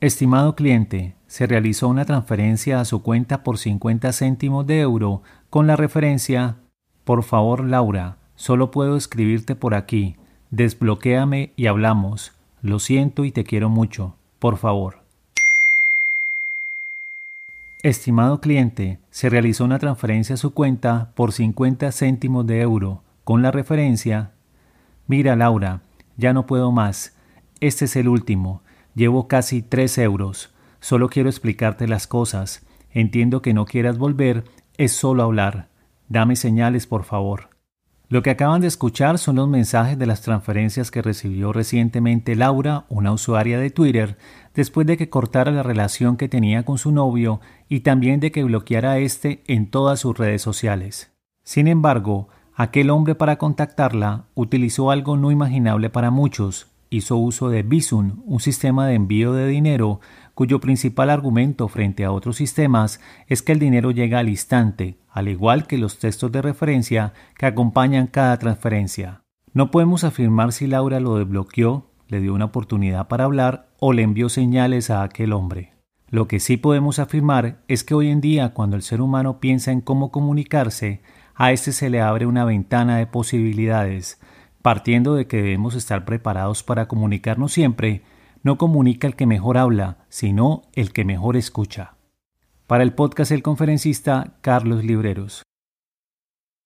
Estimado cliente, se realizó una transferencia a su cuenta por 50 céntimos de euro con la referencia Por favor, Laura, solo puedo escribirte por aquí. Desbloquéame y hablamos. Lo siento y te quiero mucho. Por favor. Estimado cliente, se realizó una transferencia a su cuenta por 50 céntimos de euro con la referencia Mira, Laura, ya no puedo más. Este es el último. Llevo casi tres euros. Solo quiero explicarte las cosas. Entiendo que no quieras volver, es solo hablar. Dame señales, por favor. Lo que acaban de escuchar son los mensajes de las transferencias que recibió recientemente Laura, una usuaria de Twitter, después de que cortara la relación que tenía con su novio y también de que bloqueara a este en todas sus redes sociales. Sin embargo, aquel hombre para contactarla utilizó algo no imaginable para muchos, hizo uso de Bisun, un sistema de envío de dinero cuyo principal argumento frente a otros sistemas es que el dinero llega al instante, al igual que los textos de referencia que acompañan cada transferencia. No podemos afirmar si Laura lo desbloqueó, le dio una oportunidad para hablar o le envió señales a aquel hombre. Lo que sí podemos afirmar es que hoy en día cuando el ser humano piensa en cómo comunicarse, a este se le abre una ventana de posibilidades, Partiendo de que debemos estar preparados para comunicarnos siempre, no comunica el que mejor habla, sino el que mejor escucha. Para el podcast El Conferencista, Carlos Libreros.